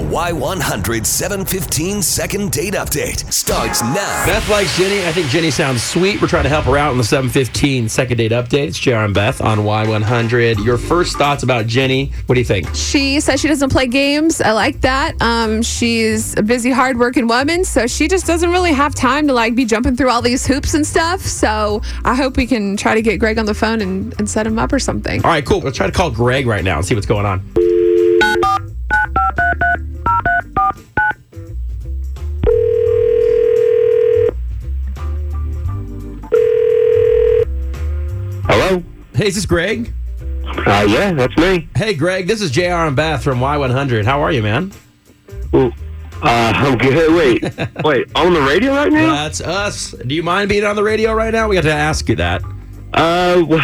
Y100 715 second date update starts now. Beth likes Jenny. I think Jenny sounds sweet. We're trying to help her out on the 715 second date update. It's JR and Beth on Y100. Your first thoughts about Jenny. What do you think? She says she doesn't play games. I like that. Um, she's a busy, hardworking woman, so she just doesn't really have time to like be jumping through all these hoops and stuff. So I hope we can try to get Greg on the phone and, and set him up or something. All right, cool. Let's try to call Greg right now and see what's going on. Hey, is this Greg? Uh, yeah, that's me. Hey, Greg. This is JR and Beth from Y100. How are you, man? Ooh, uh, I'm good. Wait, wait, on the radio right now? That's us. Do you mind being on the radio right now? We got to ask you that. Uh, well,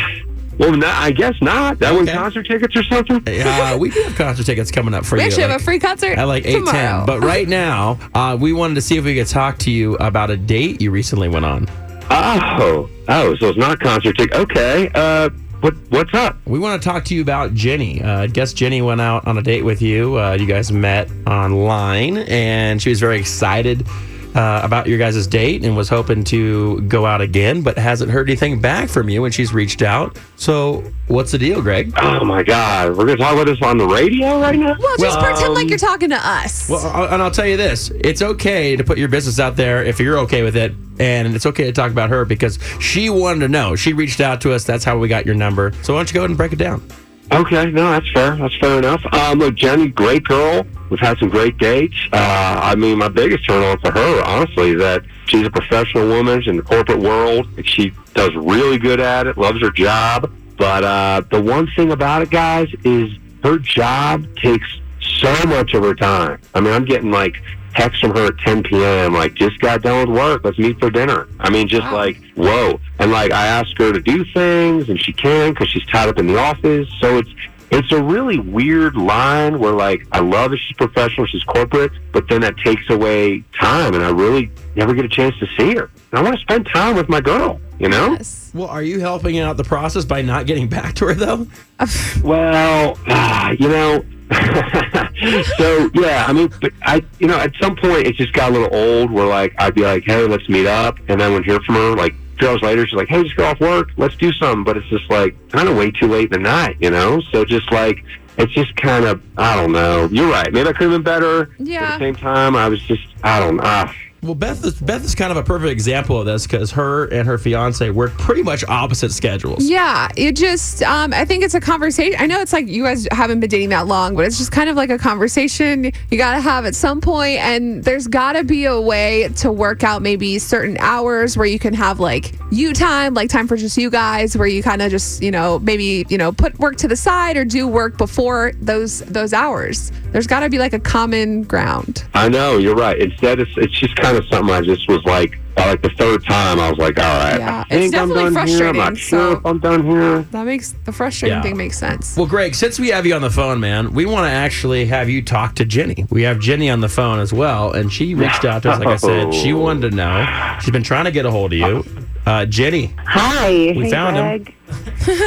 well not, I guess not. That one Okay. concert tickets or something? Uh, we do have concert tickets coming up for We you. actually like- have a free concert at like eight ten. tomorrow. But right now, uh, we wanted to see if we could talk to you about a date you recently went on. Oh, oh, so it's not concert ticket. Okay. Uh, what, what's up? We want to talk to you about Jenny. Uh, I guess Jenny went out on a date with you. Uh, you guys met online, and she was very excited uh, about your guys' date and was hoping to go out again, but hasn't heard anything back from you. And she's reached out. So, what's the deal, Greg? Oh my God, we're gonna talk about this on the radio right now? well, just Well, pretend um, like you're talking to us. Well, and I'll tell you this: it's okay to put your business out there if you're okay with it, and it's okay to talk about her because she wanted to know. She reached out to us. That's how we got your number. So why don't you go ahead and break it down? Okay, no, that's fair. That's fair enough. Um, look, Jenny, great girl. We've had some great dates. Uh, I mean, my biggest turn on for her, honestly, is that she's a professional woman she's in the corporate world. She does really good at it, loves her job. But uh, the one thing about it, guys, is her job takes so much of her time. I mean, I'm getting like texts from her at 10 p.m. like, just got done with work. Let's meet for dinner. I mean, just Wow. like, whoa. And like, I ask her to do things, and she can because she's tied up in the office. So it's it's a really weird line where like I love that she's professional, she's corporate, but then that takes away time, and I really never get a chance to see her. And I want to spend time with my girl. You know? Yes. Well, are you helping out the process by not getting back to her though? Well, ah, you know. so yeah, I mean, but I, you know, at some point it just got a little old. Where like I'd be like, hey, let's meet up, and then would hear from her like two hours later, she's like, hey, just go off work, let's do something. But it's just like kind of way too late in the night, you know. So just like it's just kind of I don't know. You're right. Maybe I could have been better. But Yeah. at the same time, I was just I don't know. Well, Beth is Beth is kind of a perfect example of this because her and her fiance work pretty much opposite schedules. Yeah, it just, um, I think it's a conversation. I know it's like you guys haven't been dating that long, but it's just kind of like a conversation you got to have at some point, And there's got to be a way to work out maybe certain hours where you can have like you time, like time for just you guys, where you kind of just, you know, maybe, you know, put work to the side or do work before those those hours. There's got to be like a common ground. I know you're right. Instead, it's it's just kind of something I just was like. By like the third time, I was like, "All right, Yeah, I it's think I'm definitely done here. I'm not frustrating, sure so- if I'm done here." That makes the frustrating Yeah. thing make sense. Well, Greg, since we have you on the phone, man, we want to actually have you talk to Jenny. We have Jenny on the phone as well, and she reached out to us. Like I said, she wanted to know. She's been trying to get a hold of you. Uh, Jenny, Hi. We hey, found him. Greg.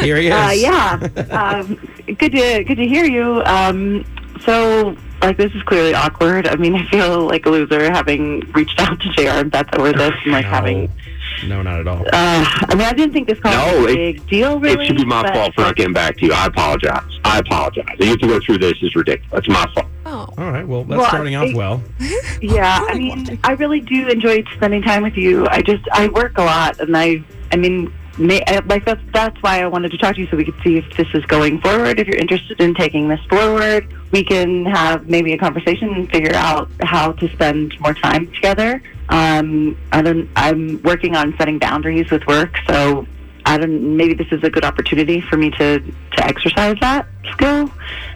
here he is. Uh, yeah. um, good to good to hear you. Um, so, like, this is clearly awkward. I mean, I feel like a loser having reached out to JR and Beth over this, and like No. having. No, not at all. Uh, I mean, I didn't think this call No, was a it- big deal. Really, it should be my but- fault for not getting back to you. I apologize. I apologize. You have to go through this is ridiculous. It's my fault. Oh, All right. Well, that's Well, starting off well. Yeah, I mean, I really do enjoy spending time with you. I just I work a lot, and I I mean, may, like that's that's why I wanted to talk to you so we could see if this is going forward. If you're interested in taking this forward, we can have maybe a conversation and figure out how to spend more time together. Um, I don't. I'm working on setting boundaries with work, so I don't. Maybe this is a good opportunity for me to to exercise that skill.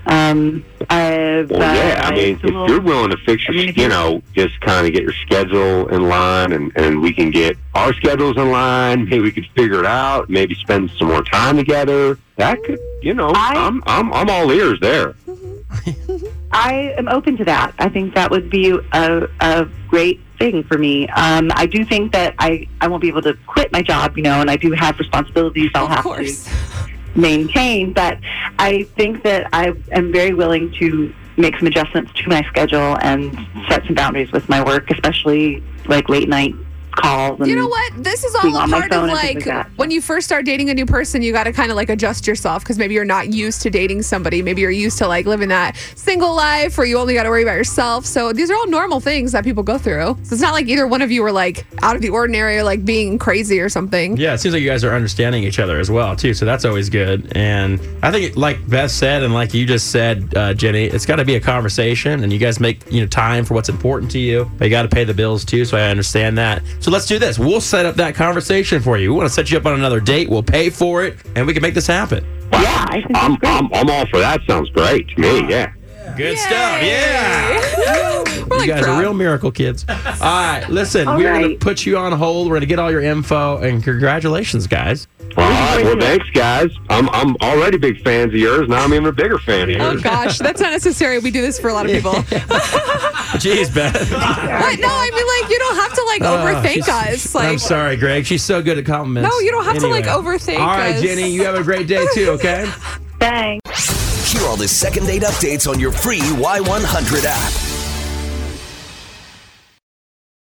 Um, I've, Well, uh, yeah. I mean, if little- you're willing to fix your, I mean, you know, just kind of get your schedule in line, and and we can get our schedules in line. Maybe we could figure it out. Maybe spend some more time together. That could, you know, I- I'm I'm I'm all ears there. I am open to that. I think that would be a, a great thing for me. Um, I do think that I, I won't be able to quit my job, you know, and I do have responsibilities I'll have to maintain. But I think that I am very willing to make some adjustments to my schedule and set some boundaries with my work, especially like late night calls. And You know what? This is all a part of phone and things like like when you first start dating a new person, you got to kind of like adjust yourself because maybe you're not used to dating somebody. Maybe you're used to like living that single life where you only got to worry about yourself. So these are all normal things that people go through. So it's not like either one of you were like out of the ordinary or like being crazy or something. Yeah, it seems like you guys are understanding each other as well too. So that's always good. And I think, like Beth said, and like you just said, uh, Jenny, it's got to be a conversation, and you guys make you know time for what's important to you. But you got to pay the bills too. So I understand that. So let's do this. We'll set up that conversation for you. We want to set you up on another date. We'll pay for it, and we can make this happen. Wow. Yeah, I think I'm. I'm, I'm all for that. Sounds great to me. Yeah. Good stuff. Yeah. We're You like guys proud. are real miracle kids. All right, listen, All we're going to put you on hold. We're going to get all your info, and congratulations, guys. All right. Well, thanks, guys. I'm I'm already big fans of yours. Now I'm even a bigger fan of oh, yours. Oh gosh, that's not necessary. We do this for a lot of people. Jeez, Beth. What? No, I mean like you don't have to like Oh, overthink she's- us. I'm Like sorry, Greg. She's so good at compliments. No, you don't have to, like, Anyway. overthink All right, us. Jenny, you have a great day too, okay? Thanks. Hear all the second date updates on your free Y100 app.